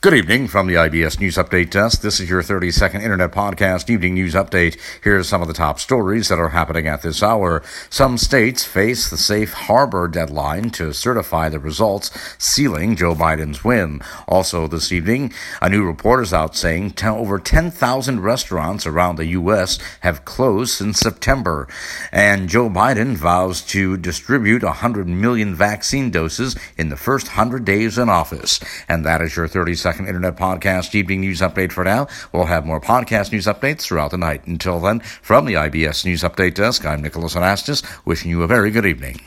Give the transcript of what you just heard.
Good evening from the IBS News Update Desk. This is your 30 second internet podcast evening news update. Here's some of the top stories that are happening at this hour. Some states face the safe harbor deadline to certify the results, sealing Joe Biden's win. Also this evening, a new report is out saying over 10,000 restaurants around the U.S. have closed since September. And Joe Biden vows to distribute 100 million vaccine doses in the first 100 days in office. And that is your 30 second second internet podcast evening news update for now. We'll have more podcast news updates throughout the night. Until then, from the IBS News Update Desk, I'm Nicholas Anastas, wishing you a very good evening.